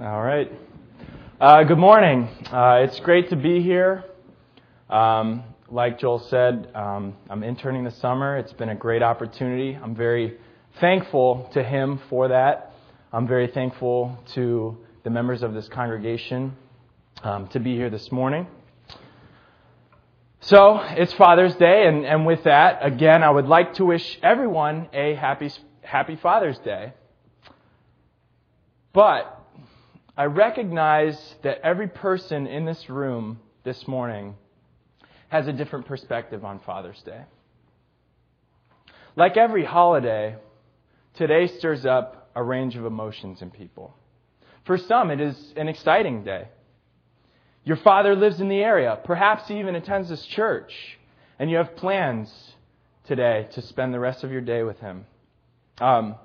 All right. Uh, good morning. Uh, it's great to be here. Um, like Joel said, um, I'm interning this summer. It's been a great opportunity. I'm very thankful to him for that. I'm very thankful to the members of this congregation um, to be here this morning. So, it's Father's Day, and, and with that, again, I would like to wish everyone a happy, happy Father's Day. But I recognize that every person in this room this morning has a different perspective on Father's Day. Like every holiday, today stirs up a range of emotions in people. For some, it is an exciting day. Your father lives in the area, perhaps he even attends this church, and you have plans today to spend the rest of your day with him. Um,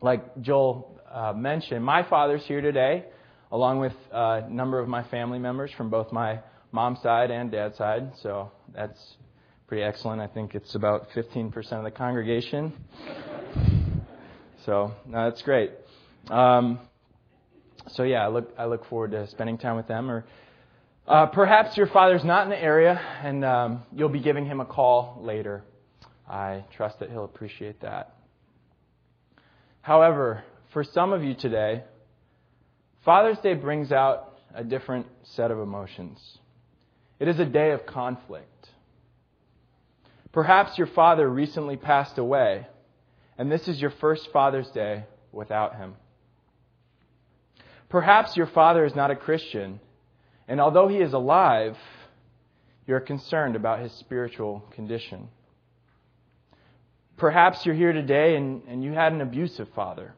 like Joel uh, mentioned, my father's here today along with a number of my family members from both my mom's side and dad's side. So that's pretty excellent. I think it's about 15% of the congregation. so no, that's great. Um, so yeah, I look I look forward to spending time with them. Or uh, perhaps your father's not in the area, and um, you'll be giving him a call later. I trust that he'll appreciate that. However, for some of you today, Father's Day brings out a different set of emotions. It is a day of conflict. Perhaps your father recently passed away, and this is your first Father's Day without him. Perhaps your father is not a Christian, and although he is alive, you're concerned about his spiritual condition. Perhaps you're here today and, and you had an abusive father.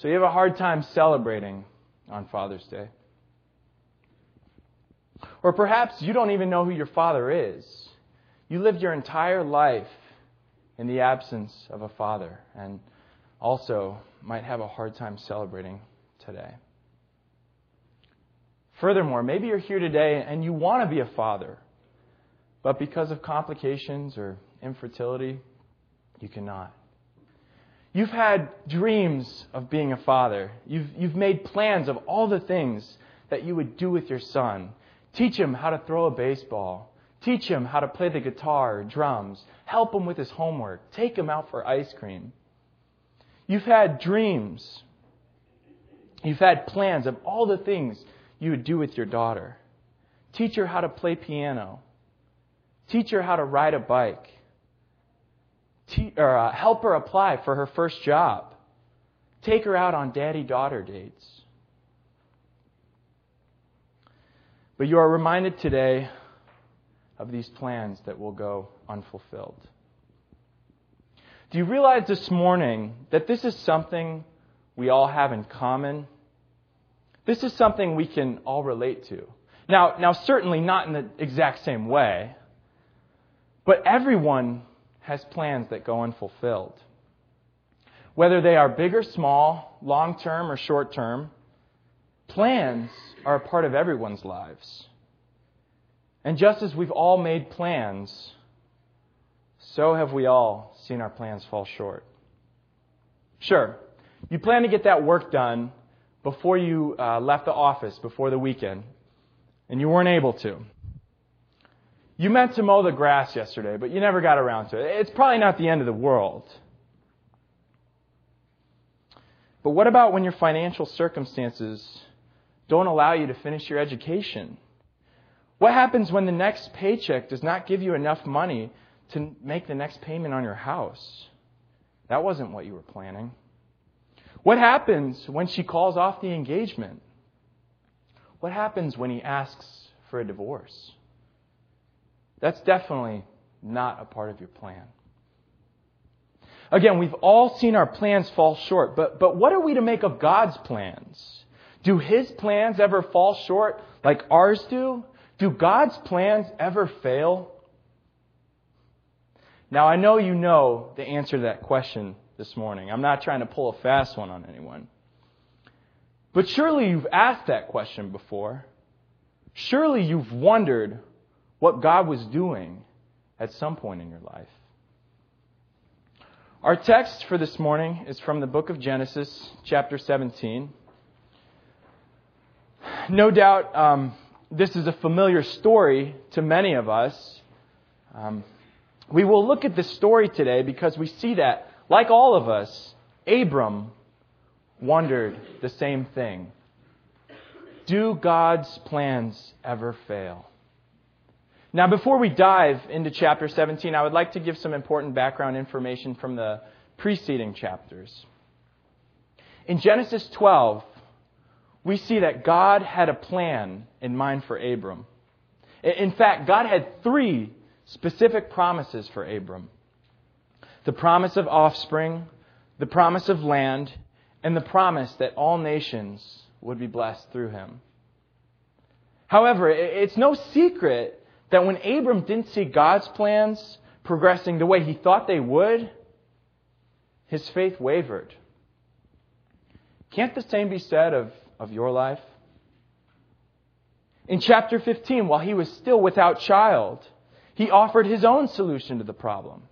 So you have a hard time celebrating on Father's Day. Or perhaps you don't even know who your father is. You lived your entire life in the absence of a father and also might have a hard time celebrating today. Furthermore, maybe you're here today and you want to be a father, but because of complications or infertility, you cannot. You've had dreams of being a father. You've, you've made plans of all the things that you would do with your son. Teach him how to throw a baseball. Teach him how to play the guitar drums. Help him with his homework. Take him out for ice cream. You've had dreams. You've had plans of all the things you would do with your daughter. Teach her how to play piano. Teach her how to ride a bike te- or, uh, help her apply for her first job. Take her out on daddy daughter dates. But you are reminded today of these plans that will go unfulfilled. Do you realize this morning that this is something we all have in common? This is something we can all relate to. Now, now certainly not in the exact same way, but everyone has plans that go unfulfilled. Whether they are big or small, long term or short term, plans are a part of everyone's lives. And just as we've all made plans, so have we all seen our plans fall short. Sure, you plan to get that work done before you uh, left the office, before the weekend, and you weren't able to. You meant to mow the grass yesterday, but you never got around to it. It's probably not the end of the world. But what about when your financial circumstances don't allow you to finish your education? What happens when the next paycheck does not give you enough money to make the next payment on your house? That wasn't what you were planning. What happens when she calls off the engagement? What happens when he asks for a divorce? That's definitely not a part of your plan. Again, we've all seen our plans fall short, but, but what are we to make of God's plans? Do His plans ever fall short like ours do? Do God's plans ever fail? Now, I know you know the answer to that question this morning. I'm not trying to pull a fast one on anyone. But surely you've asked that question before. Surely you've wondered what God was doing at some point in your life. Our text for this morning is from the book of Genesis, chapter 17. no doubt um, this is a familiar story to many of us. Um, we will look at this story today because we see that, like all of us, Abram wondered the same thing. Do God's plans ever fail? Now, before we dive into chapter 17, I would like to give some important background information from the preceding chapters. In Genesis 12, we see that God had a plan in mind for Abram. In fact, God had three specific promises for Abram the promise of offspring, the promise of land, and the promise that all nations would be blessed through him. However, it's no secret that when Abram didn't see God's plans progressing the way he thought they would, his faith wavered. Can't the same be said of, of your life? In chapter 15, while he was still without child, he offered his own solution to the problem.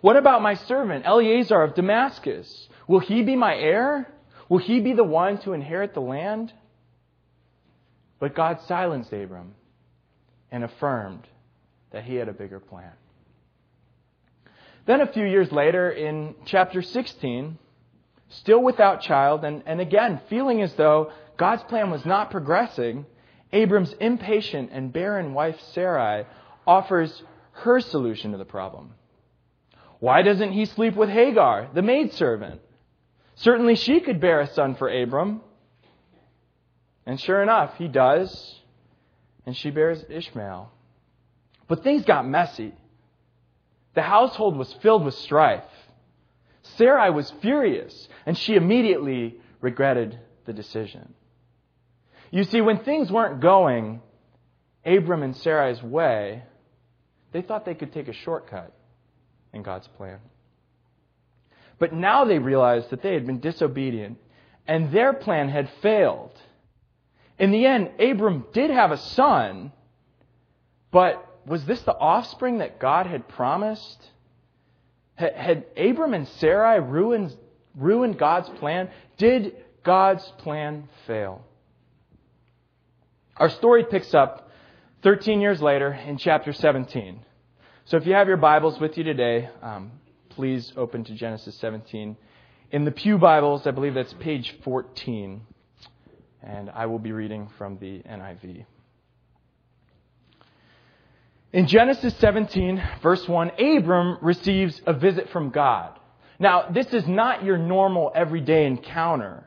What about my servant, Eliezer of Damascus? Will he be my heir? Will he be the one to inherit the land? But God silenced Abram and affirmed that he had a bigger plan. Then a few years later, in chapter 16, still without child, and, and again feeling as though God's plan was not progressing, Abram's impatient and barren wife Sarai offers her solution to the problem. Why doesn't he sleep with Hagar, the maidservant? Certainly she could bear a son for Abram. And sure enough, he does. And she bears Ishmael. But things got messy. The household was filled with strife. Sarai was furious, and she immediately regretted the decision. You see, when things weren't going Abram and Sarai's way, they thought they could take a shortcut in God's plan. But now they realized that they had been disobedient and their plan had failed. In the end, Abram did have a son, but was this the offspring that God had promised? Had Abram and Sarai ruined, ruined God's plan? Did God's plan fail? Our story picks up 13 years later in chapter 17. So if you have your Bibles with you today, um, please open to Genesis 17. In the Pew Bibles, I believe that's page 14, and I will be reading from the NIV. In Genesis 17, verse 1, Abram receives a visit from God. Now, this is not your normal everyday encounter.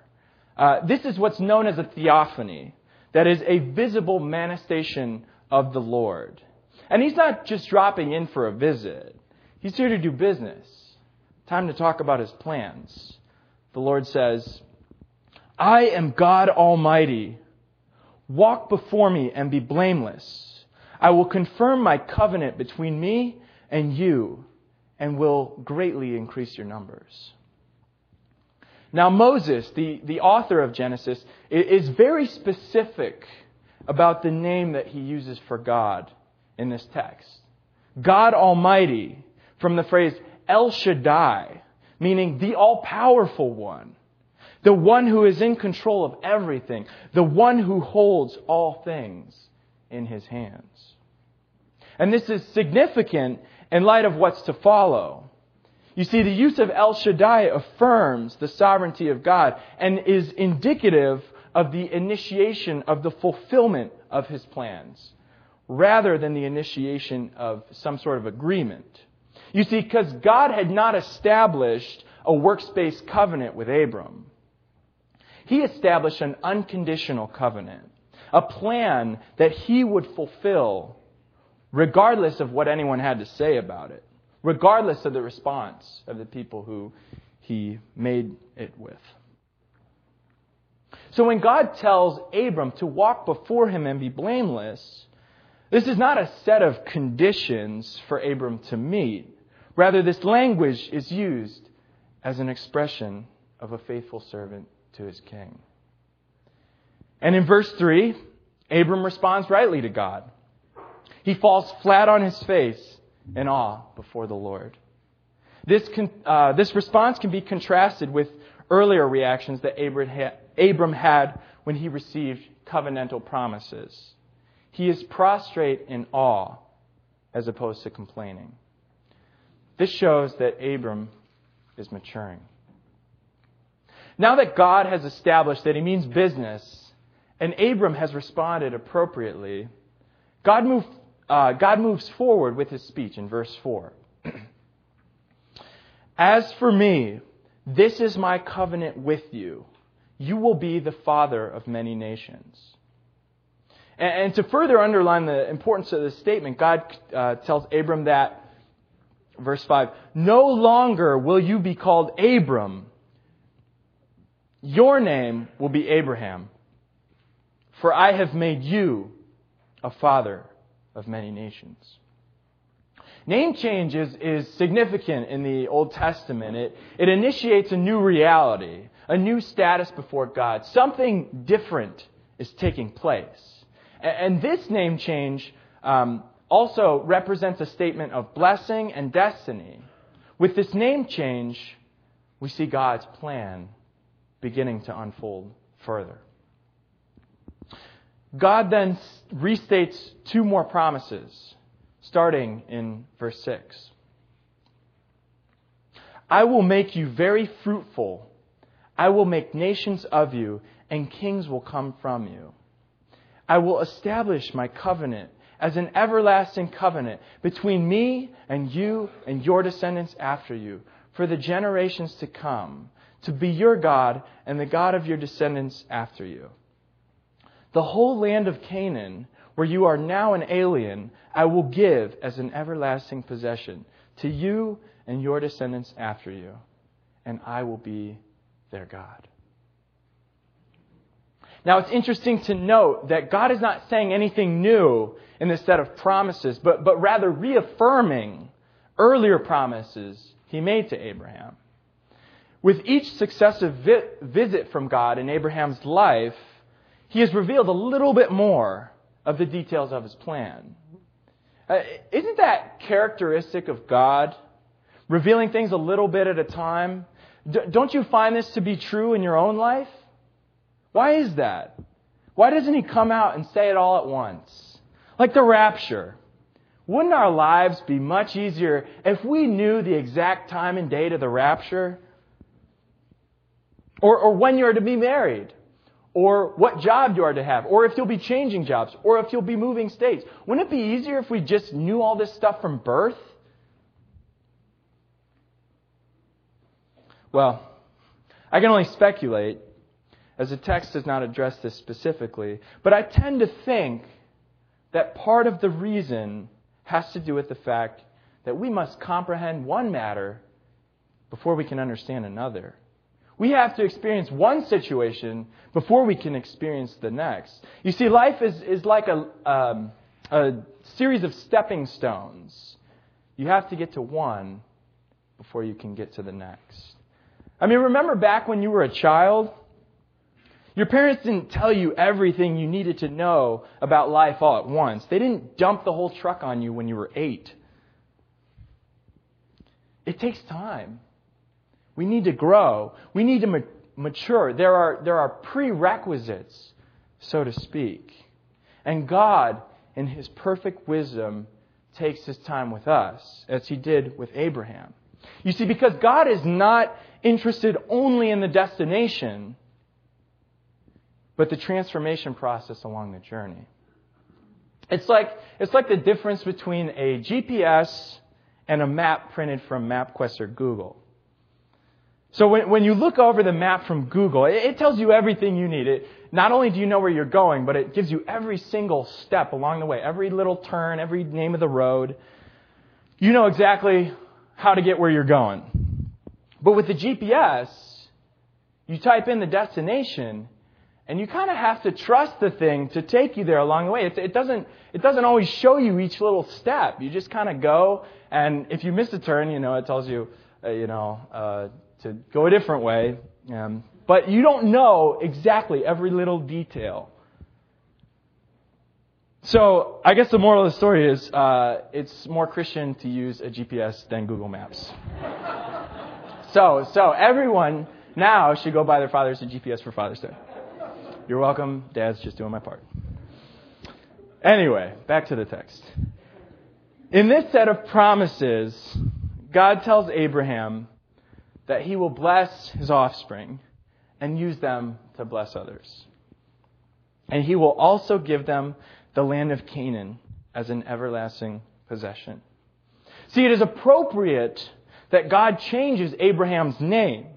Uh, this is what's known as a theophany, that is, a visible manifestation of the Lord. And he's not just dropping in for a visit, he's here to do business. Time to talk about his plans. The Lord says, I am God Almighty. Walk before me and be blameless. I will confirm my covenant between me and you and will greatly increase your numbers. Now, Moses, the, the author of Genesis, is very specific about the name that he uses for God in this text. God Almighty, from the phrase El Shaddai, meaning the all powerful one, the one who is in control of everything, the one who holds all things in his hands. And this is significant in light of what's to follow. You see, the use of El Shaddai affirms the sovereignty of God and is indicative of the initiation of the fulfillment of his plans, rather than the initiation of some sort of agreement. You see, because God had not established a works-based covenant with Abram. He established an unconditional covenant, a plan that he would fulfill regardless of what anyone had to say about it, regardless of the response of the people who he made it with. So when God tells Abram to walk before him and be blameless, this is not a set of conditions for Abram to meet. Rather, this language is used as an expression of a faithful servant to his king. And in verse 3, Abram responds rightly to God. He falls flat on his face in awe before the Lord. This, uh, this response can be contrasted with earlier reactions that Abram had when he received covenantal promises. He is prostrate in awe as opposed to complaining. This shows that Abram is maturing. Now that God has established that he means business, and Abram has responded appropriately, God, move, uh, God moves forward with his speech in verse 4. As for me, this is my covenant with you. You will be the father of many nations. And, to further underline the importance of this statement, God uh, tells Abram that, verse 5, No longer will you be called Abram your name will be Abraham, for I have made you a father of many nations. Name change is, is significant in the Old Testament. It, it initiates a new reality, a new status before God. Something different is taking place. And, and this name change um, also represents a statement of blessing and destiny. With this name change, we see God's plan beginning to unfold further. God then restates two more promises, starting in verse 6. I will make you very fruitful. I will make nations of you, and kings will come from you. I will establish my covenant as an everlasting covenant between me and you and your descendants after you for the generations to come to be your God and the God of your descendants after you. The whole land of Canaan, where you are now an alien, I will give as an everlasting possession to you and your descendants after you, and I will be their God. Now, it's interesting to note that God is not saying anything new in this set of promises, but, but rather reaffirming earlier promises he made to Abraham. With each successive vi- visit from God in Abraham's life, he has revealed a little bit more of the details of his plan. Uh, isn't that characteristic of God? Revealing things a little bit at a time? D- don't you find this to be true in your own life? Why is that? Why doesn't he come out and say it all at once? Like the rapture. Wouldn't our lives be much easier if we knew the exact time and date of the rapture? Or, or when you are to be married. Or what job you are to have. Or if you'll be changing jobs. Or if you'll be moving states. Wouldn't it be easier if we just knew all this stuff from birth? Well, I can only speculate, as the text does not address this specifically, but I tend to think that part of the reason has to do with the fact that we must comprehend one matter before we can understand another. We have to experience one situation before we can experience the next. You see, life is, is like a, um, a series of stepping stones. You have to get to one before you can get to the next. I mean, remember back when you were a child? Your parents didn't tell you everything you needed to know about life all at once. They didn't dump the whole truck on you when you were eight. It takes time. We need to grow. We need to mature. There are, there are prerequisites, so to speak. And God, in His perfect wisdom, takes His time with us, as He did with Abraham. You see, because God is not interested only in the destination, but the transformation process along the journey. It's like, it's like the difference between a GPS and a map printed from MapQuest or Google. So when, when you look over the map from Google, it, it tells you everything you need. It, not only do you know where you're going, but it gives you every single step along the way, every little turn, every name of the road. You know exactly how to get where you're going. But with the GPS, you type in the destination, and you kind of have to trust the thing to take you there along the way. It, it, doesn't, it doesn't always show you each little step. You just kind of go, and if you miss a turn, you know, it tells you, uh, you know, uh, to go a different way. Um, but you don't know exactly every little detail. So I guess the moral of the story is uh, it's more Christian to use a GPS than Google Maps. so so everyone now should go buy their fathers a GPS for Father's Day. You're welcome. Dad's just doing my part. Anyway, back to the text. In this set of promises, God tells Abraham that he will bless his offspring and use them to bless others. And he will also give them the land of Canaan as an everlasting possession. See, it is appropriate that God changes Abraham's name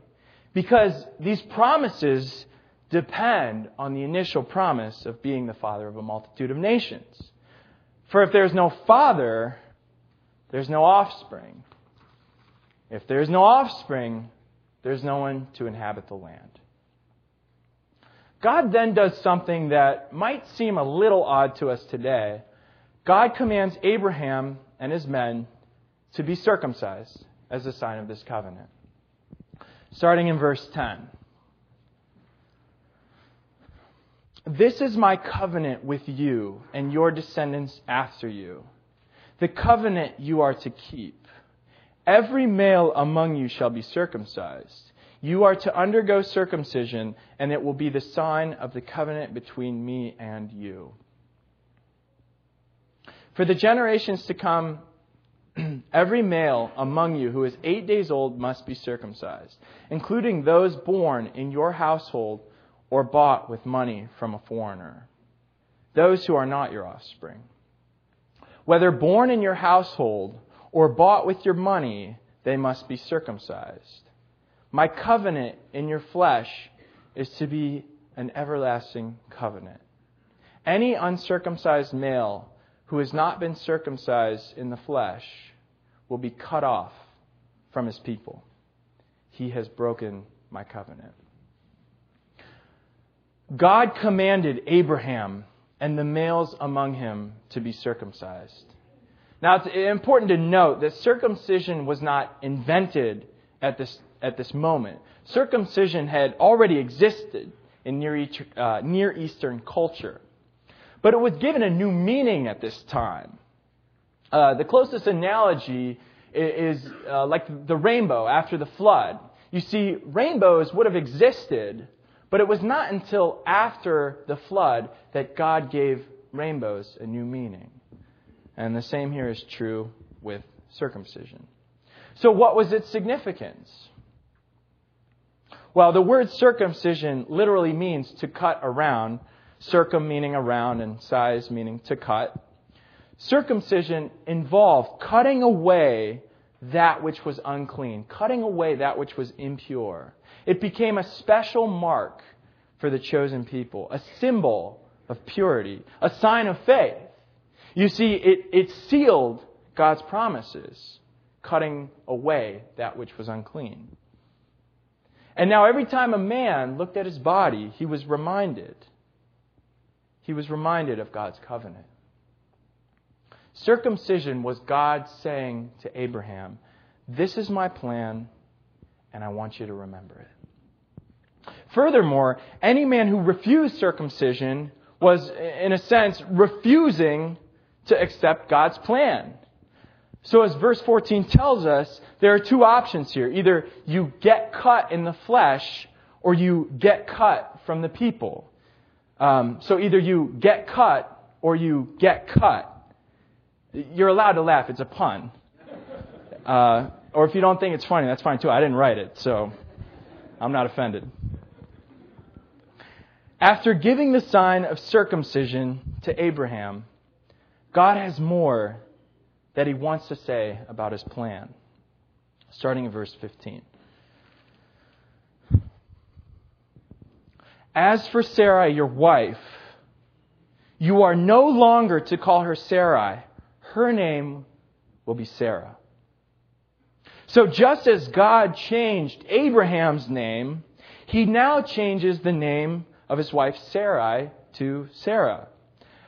because these promises depend on the initial promise of being the father of a multitude of nations. For if there's no father, there's no offspring. If there's no offspring, there's no one to inhabit the land. God then does something that might seem a little odd to us today. God commands Abraham and his men to be circumcised as a sign of this covenant. Starting in verse 10. This is my covenant with you and your descendants after you, the covenant you are to keep. Every male among you shall be circumcised. You are to undergo circumcision, and it will be the sign of the covenant between me and you. For the generations to come, every male among you who is eight days old must be circumcised, including those born in your household or bought with money from a foreigner, those who are not your offspring. Whether born in your household or bought with your money, they must be circumcised. My covenant in your flesh is to be an everlasting covenant. Any uncircumcised male who has not been circumcised in the flesh will be cut off from his people. He has broken my covenant. God commanded Abraham and the males among him to be circumcised. Now, it's important to note that circumcision was not invented at this, at this moment. Circumcision had already existed in Near, uh, Near Eastern culture. But it was given a new meaning at this time. Uh, the closest analogy is, is uh, like the rainbow after the flood. You see, rainbows would have existed but it was not until after the flood that God gave rainbows a new meaning. And the same here is true with circumcision. So, what was its significance? Well, the word circumcision literally means to cut around, circum meaning around, and size meaning to cut. Circumcision involved cutting away that which was unclean, cutting away that which was impure. It became a special mark for the chosen people, a symbol of purity, a sign of faith. You see, it, it sealed God's promises, cutting away that which was unclean. And now, every time a man looked at his body, he was reminded. He was reminded of God's covenant. Circumcision was God saying to Abraham, This is my plan, and I want you to remember it. Furthermore, any man who refused circumcision was, in a sense, refusing to accept God's plan. So, as verse 14 tells us, there are two options here. Either you get cut in the flesh, or you get cut from the people. Um, so, either you get cut, or you get cut. You're allowed to laugh, it's a pun. Uh, or if you don't think it's funny, that's fine too. I didn't write it, so I'm not offended. After giving the sign of circumcision to Abraham, God has more that he wants to say about his plan. Starting in verse 15. As for Sarai, your wife, you are no longer to call her Sarai. Her name will be Sarah. So just as God changed Abraham's name, he now changes the name of his wife Sarai to Sarah.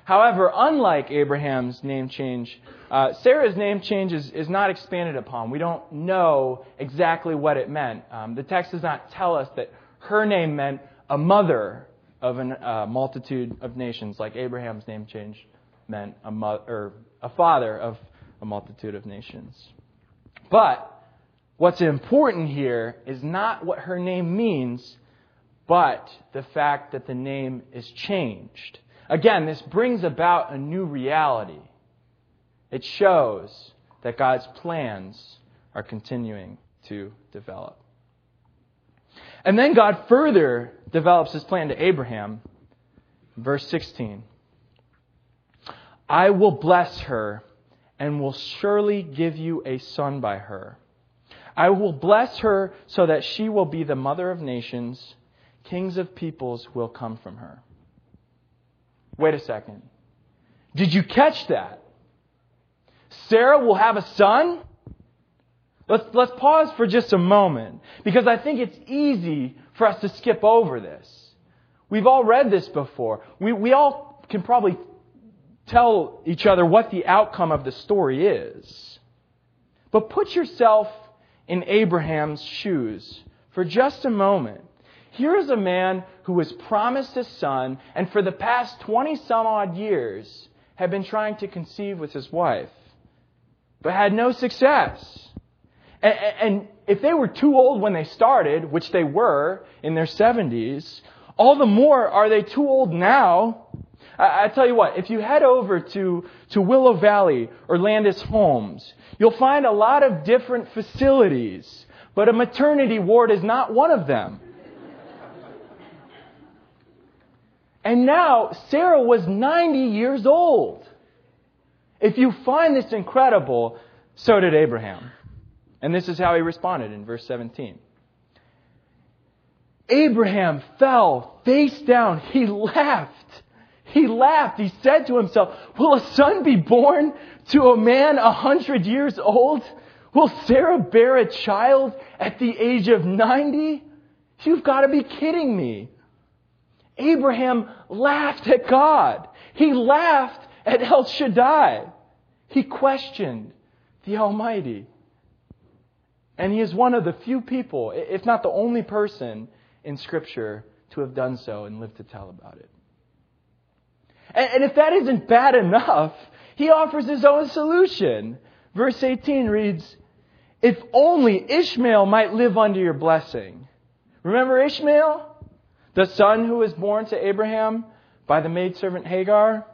However, unlike Abraham's name change, uh, Sarah's name change is, is, not expanded upon. We don't know exactly what it meant. Um, the text does not tell us that her name meant a mother of a uh, multitude of nations, like Abraham's name change meant a, mo- or a father of a multitude of nations. But what's important here is not what her name means, but the fact that the name is changed. Again, this brings about a new reality. It shows that God's plans are continuing to develop. And then God further develops his plan to Abraham. Verse 16 I will bless her and will surely give you a son by her. I will bless her so that she will be the mother of nations. Kings of peoples will come from her. Wait a second. Did you catch that? Sarah will have a son? Let's, let's pause for just a moment because I think it's easy for us to skip over this. We've all read this before. We, we all can probably tell each other what the outcome of the story is. But put yourself in Abraham's shoes for just a moment. Here is a man who was promised a son, and for the past 20 some odd years had been trying to conceive with his wife, but had no success. And, and if they were too old when they started, which they were in their 70s, all the more are they too old now I, I tell you what, if you head over to, to Willow Valley or Landis Homes, you'll find a lot of different facilities, but a maternity ward is not one of them. And now, Sarah was 90 years old. If you find this incredible, so did Abraham. And this is how he responded in verse 17. Abraham fell face down. He laughed he laughed. He said to himself, Will a son be born to a man a hundred years old? Will Sarah bear a child at the age of 90? You've got to be kidding me. Abraham laughed at God. He laughed at El Shaddai. He questioned the Almighty. And he is one of the few people, if not the only person in Scripture, to have done so and lived to tell about it. And, if that isn't bad enough, he offers his own solution. Verse 18 reads, If only Ishmael might live under your blessing. Remember Ishmael? The son who was born to Abraham by the maidservant Hagar?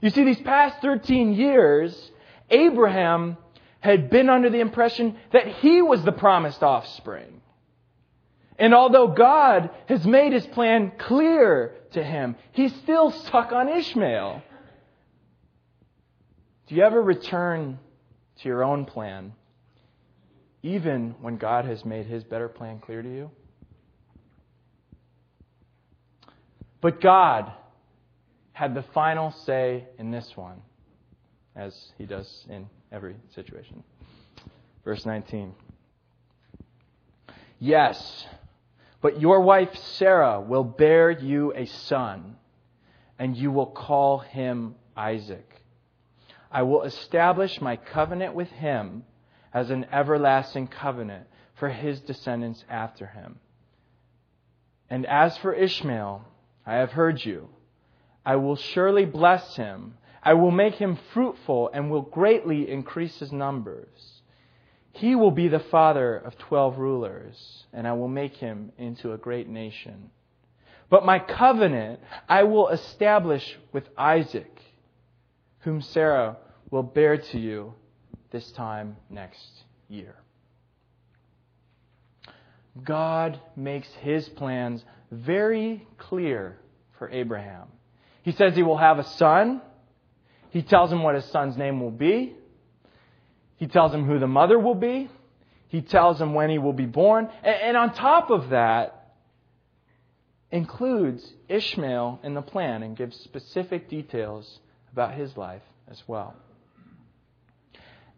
You see, these past 13 years, Abraham had been under the impression that he was the promised offspring. And although God has made his plan clear to him, he's still stuck on Ishmael. Do you ever return to your own plan, even when God has made his better plan clear to you? But God had the final say in this one, as he does in every situation. Verse 19. Yes, but your wife Sarah will bear you a son, and you will call him Isaac. I will establish my covenant with him as an everlasting covenant for his descendants after him. And as for Ishmael, I have heard you. I will surely bless him. I will make him fruitful and will greatly increase his numbers. He will be the father of twelve rulers, and I will make him into a great nation. But my covenant I will establish with Isaac, whom Sarah will bear to you this time next year. God makes his plans very clear for Abraham. He says he will have a son. He tells him what his son's name will be. He tells him who the mother will be. He tells him when he will be born. And, on top of that, includes Ishmael in the plan and gives specific details about his life as well.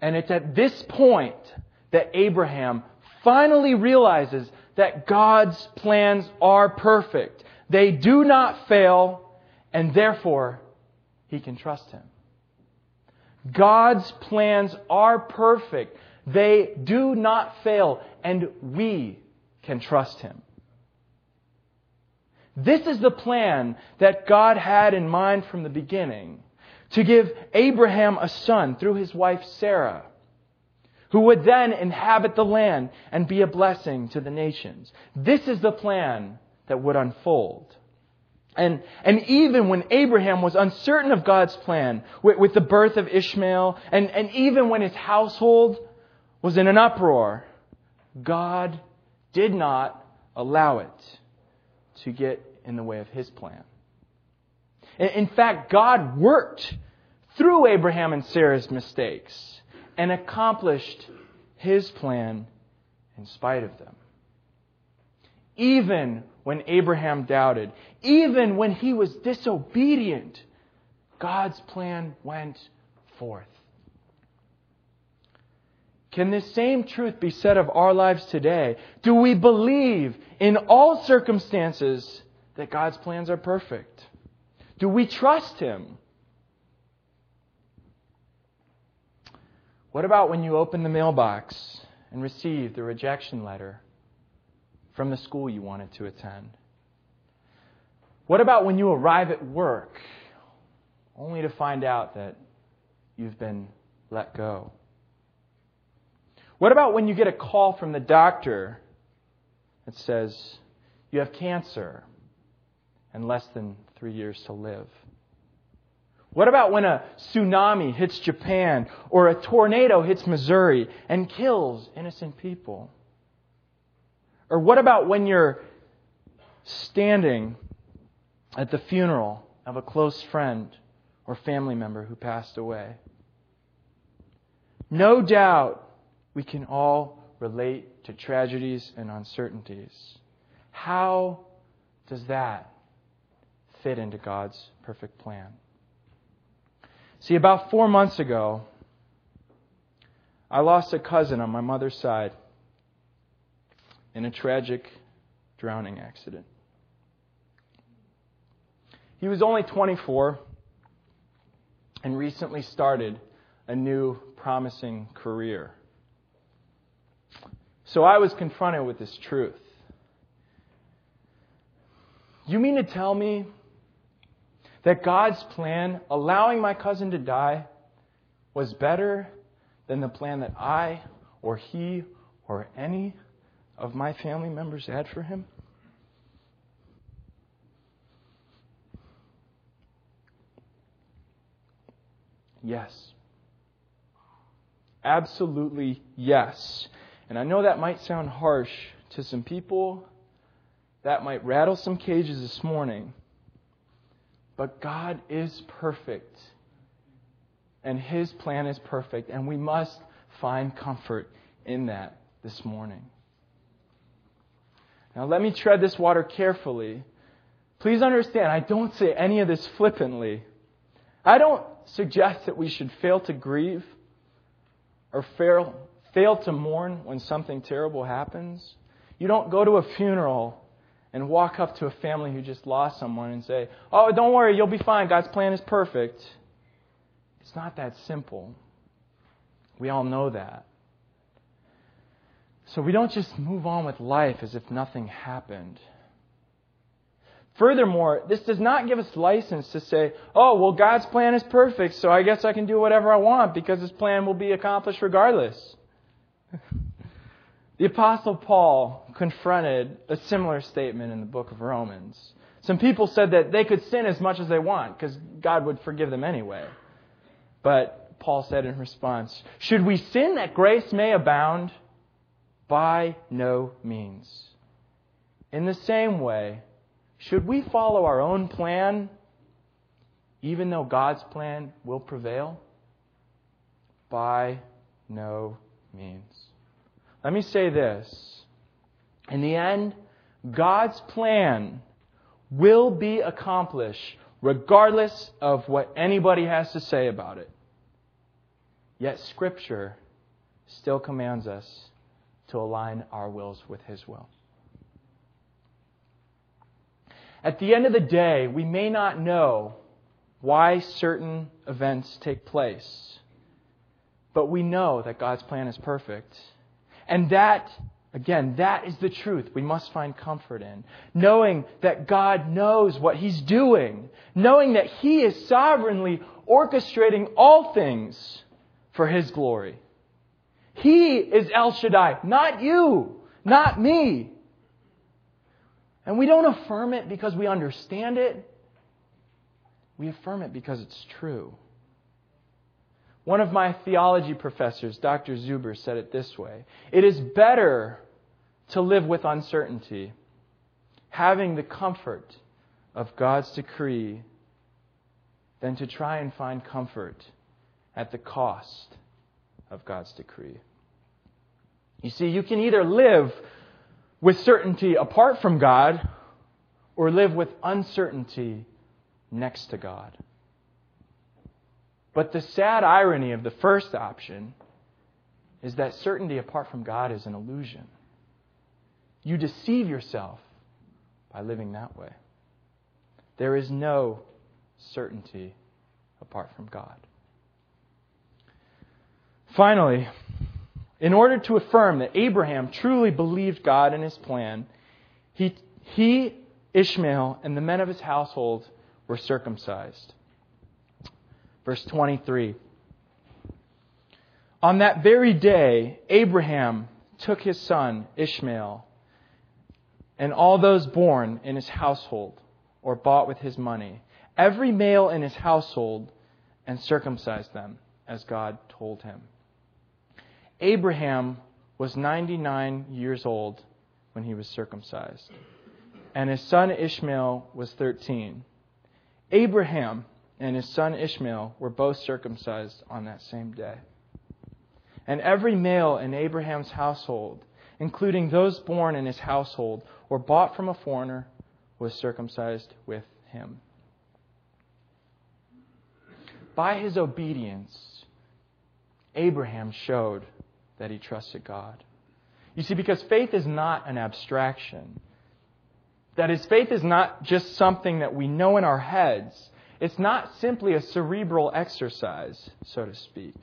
And it's at this point that Abraham finally realizes that God's plans are perfect. They do not fail, and therefore he can trust him. God's plans are perfect. They do not fail, and we can trust Him. This is the plan that God had in mind from the beginning to give Abraham a son through his wife Sarah, who would then inhabit the land and be a blessing to the nations. This is the plan that would unfold. And, and even when Abraham was uncertain of God's plan with, with the birth of Ishmael, and, and even when his household was in an uproar, God did not allow it to get in the way of his plan. In fact, God worked through Abraham and Sarah's mistakes and accomplished his plan in spite of them. Even when Abraham doubted, even when he was disobedient, God's plan went forth. Can this same truth be said of our lives today? Do we believe in all circumstances that God's plans are perfect? Do we trust Him? What about when you open the mailbox and receive the rejection letter from the school you wanted to attend? What about when you arrive at work only to find out that you've been let go? What about when you get a call from the doctor that says you have cancer and less than three years to live? What about when a tsunami hits Japan or a tornado hits Missouri and kills innocent people? Or what about when you're standing at the funeral of a close friend or family member who passed away? No doubt we can all relate to tragedies and uncertainties. How does that fit into God's perfect plan? See, about four months ago, I lost a cousin on my mother's side in a tragic drowning accident. He was only 24 and recently started a new promising career. So I was confronted with this truth. You mean to tell me that God's plan, allowing my cousin to die, was better than the plan that I or he or any of my family members had for him? Yes. Absolutely yes. And I know that might sound harsh to some people, that might rattle some cages this morning. But God is perfect. And His plan is perfect. And we must find comfort in that this morning. Now, let me tread this water carefully. Please understand, I don't say any of this flippantly. I don't suggest that we should fail to grieve or fail, fail to mourn when something terrible happens. You don't go to a funeral and walk up to a family who just lost someone and say, Oh, don't worry, you'll be fine. God's plan is perfect. It's not that simple. We all know that. So we don't just move on with life as if nothing happened. Furthermore, this does not give us license to say, oh, well, God's plan is perfect, so I guess I can do whatever I want because His plan will be accomplished regardless. The Apostle Paul confronted a similar statement in the book of Romans. Some people said that they could sin as much as they want because God would forgive them anyway. But Paul said in response, Should we sin that grace may abound? By no means. In the same way, should we follow our own plan even though God's plan will prevail? By no means. Let me say this. In the end, God's plan will be accomplished regardless of what anybody has to say about it. Yet Scripture still commands us to align our wills with His will. At the end of the day, we may not know why certain events take place, but we know that God's plan is perfect and that, again, that is the truth we must find comfort in. Knowing that God knows what He's doing. Knowing that He is sovereignly orchestrating all things for His glory. He is El Shaddai, not you, not me. And we don't affirm it because we understand it. We affirm it because it's true. One of my theology professors, Dr. Zuber, said it this way It is better to live with uncertainty, having the comfort of God's decree, than to try and find comfort at the cost of God's decree. You see, you can either live with certainty apart from God or live with uncertainty next to God. But the sad irony of the first option is that certainty apart from God is an illusion. You deceive yourself by living that way. There is no certainty apart from God. Finally, in order to affirm that Abraham truly believed God and his plan, he, he, Ishmael, and the men of his household were circumcised. Verse 23. On that very day, Abraham took his son, Ishmael, and all those born in his household or bought with his money, every male in his household, and circumcised them, as God told him. Abraham was 99 years old when he was circumcised, and his son Ishmael was 13. Abraham and his son Ishmael were both circumcised on that same day. And every male in Abraham's household, including those born in his household or bought from a foreigner, was circumcised with him. By his obedience, Abraham showed that he trusted God. You see, because faith is not an abstraction. That is, faith is not just something that we know in our heads. It's not simply a cerebral exercise, so to speak.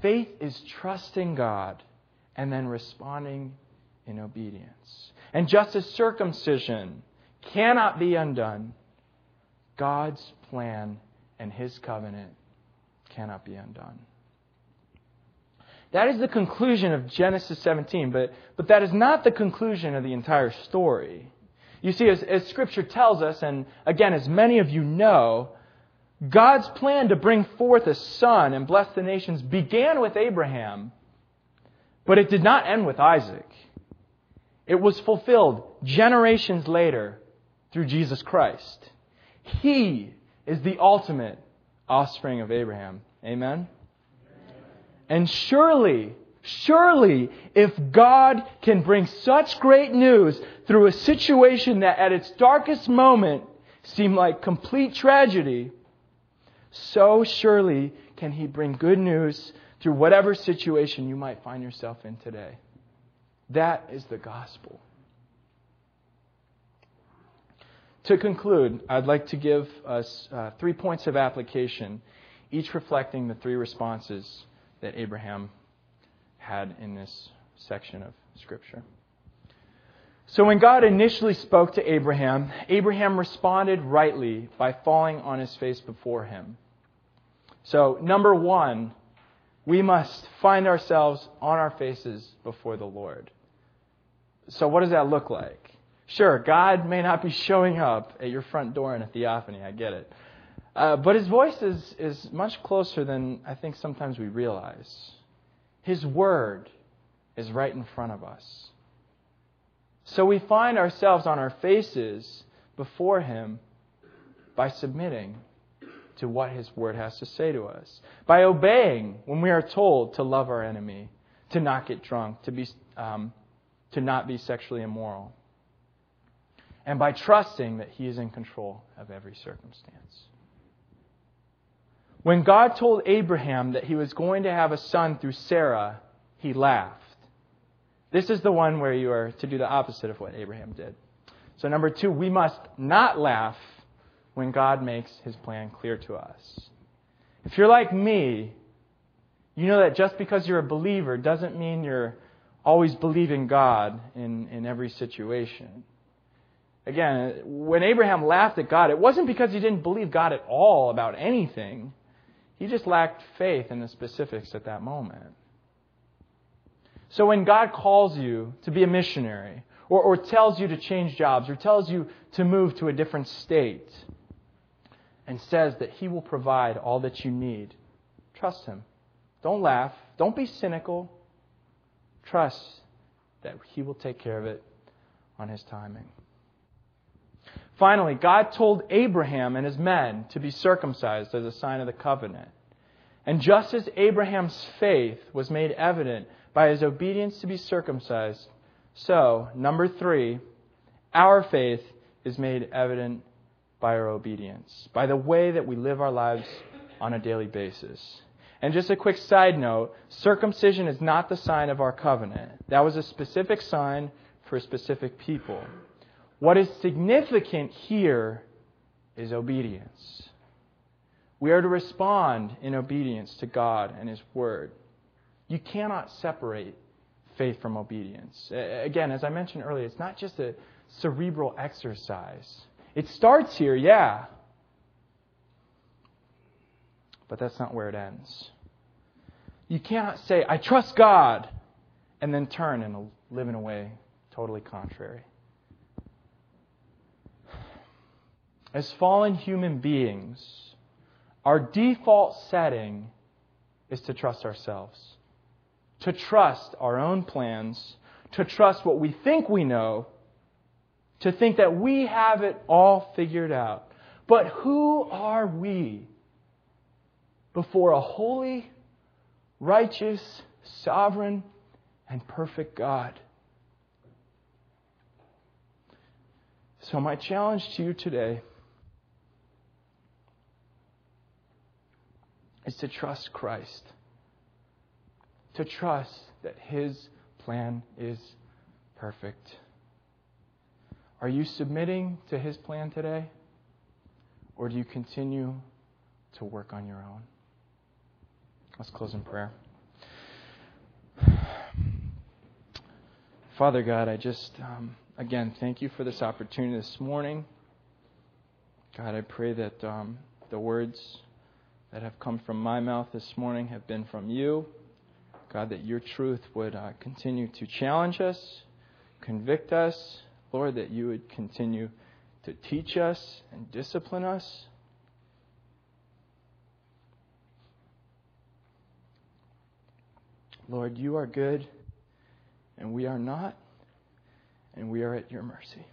Faith is trusting God and then responding in obedience. And just as circumcision cannot be undone, God's plan and His covenant cannot be undone. That is the conclusion of Genesis 17, but, but that is not the conclusion of the entire story. You see, as, as Scripture tells us, and again, as many of you know, God's plan to bring forth a son and bless the nations began with Abraham, but it did not end with Isaac. It was fulfilled generations later through Jesus Christ. He is the ultimate offspring of Abraham. Amen? And surely, surely, if God can bring such great news through a situation that at its darkest moment seemed like complete tragedy, so surely can He bring good news through whatever situation you might find yourself in today. That is the gospel. To conclude, I'd like to give us uh, three points of application, each reflecting the three responses that Abraham had in this section of Scripture. So, when God initially spoke to Abraham, Abraham responded rightly by falling on his face before him. So, number one, we must find ourselves on our faces before the Lord. So, what does that look like? Sure, God may not be showing up at your front door in a theophany, I get it. Uh, but his voice is, is much closer than I think sometimes we realize. His word is right in front of us. So we find ourselves on our faces before him by submitting to what his word has to say to us, by obeying when we are told to love our enemy, to not get drunk, to, be, um, to not be sexually immoral, and by trusting that he is in control of every circumstance. When God told Abraham that he was going to have a son through Sarah, he laughed. This is the one where you are to do the opposite of what Abraham did. So, number two, we must not laugh when God makes his plan clear to us. If you're like me, you know that just because you're a believer doesn't mean you're always believing God in, in every situation. Again, when Abraham laughed at God, it wasn't because he didn't believe God at all about anything. He just lacked faith in the specifics at that moment. So when God calls you to be a missionary, or, or tells you to change jobs, or tells you to move to a different state, and says that He will provide all that you need, trust Him. Don't laugh. Don't be cynical. Trust that He will take care of it on His timing. Finally, God told Abraham and his men to be circumcised as a sign of the covenant. And just as Abraham's faith was made evident by his obedience to be circumcised, so, number three, our faith is made evident by our obedience, by the way that we live our lives on a daily basis. And just a quick side note circumcision is not the sign of our covenant. That was a specific sign for a specific people. What is significant here is obedience. We are to respond in obedience to God and His Word. You cannot separate faith from obedience. Again, as I mentioned earlier, it's not just a cerebral exercise. It starts here, yeah, but that's not where it ends. You cannot say, I trust God, and then turn and live in a way totally contrary. As fallen human beings, our default setting is to trust ourselves, to trust our own plans, to trust what we think we know, to think that we have it all figured out. But who are we before a holy, righteous, sovereign, and perfect God? So, my challenge to you today is to trust Christ. To trust that His plan is perfect. Are you submitting to His plan today? Or do you continue to work on your own? Let's close in prayer. Father God, I just, um, again, thank you for this opportunity this morning. God, I pray that um, the words that have come from my mouth this morning have been from you. God, that your truth would uh, continue to challenge us, convict us. Lord, that you would continue to teach us and discipline us. Lord, you are good, and we are not, and we are at your mercy.